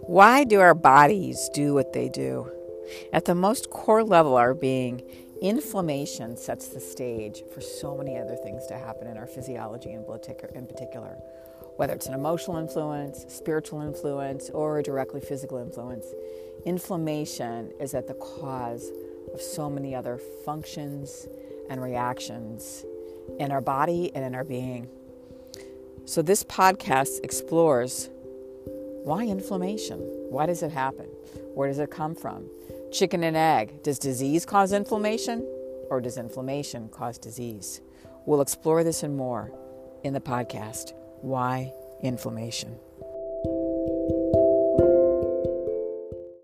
Why do our bodies do what they do? At the most core level, our being, inflammation sets the stage for so many other things to happen in our physiology in particular. Whether it's an emotional influence, spiritual influence, or a directly physical influence, inflammation is at the cause of so many other functions and reactions in our body and in our being. So, this podcast explores why inflammation? Why does it happen? Where does it come from? Chicken and egg. Does disease cause inflammation or does inflammation cause disease? We'll explore this and more in the podcast Why Inflammation?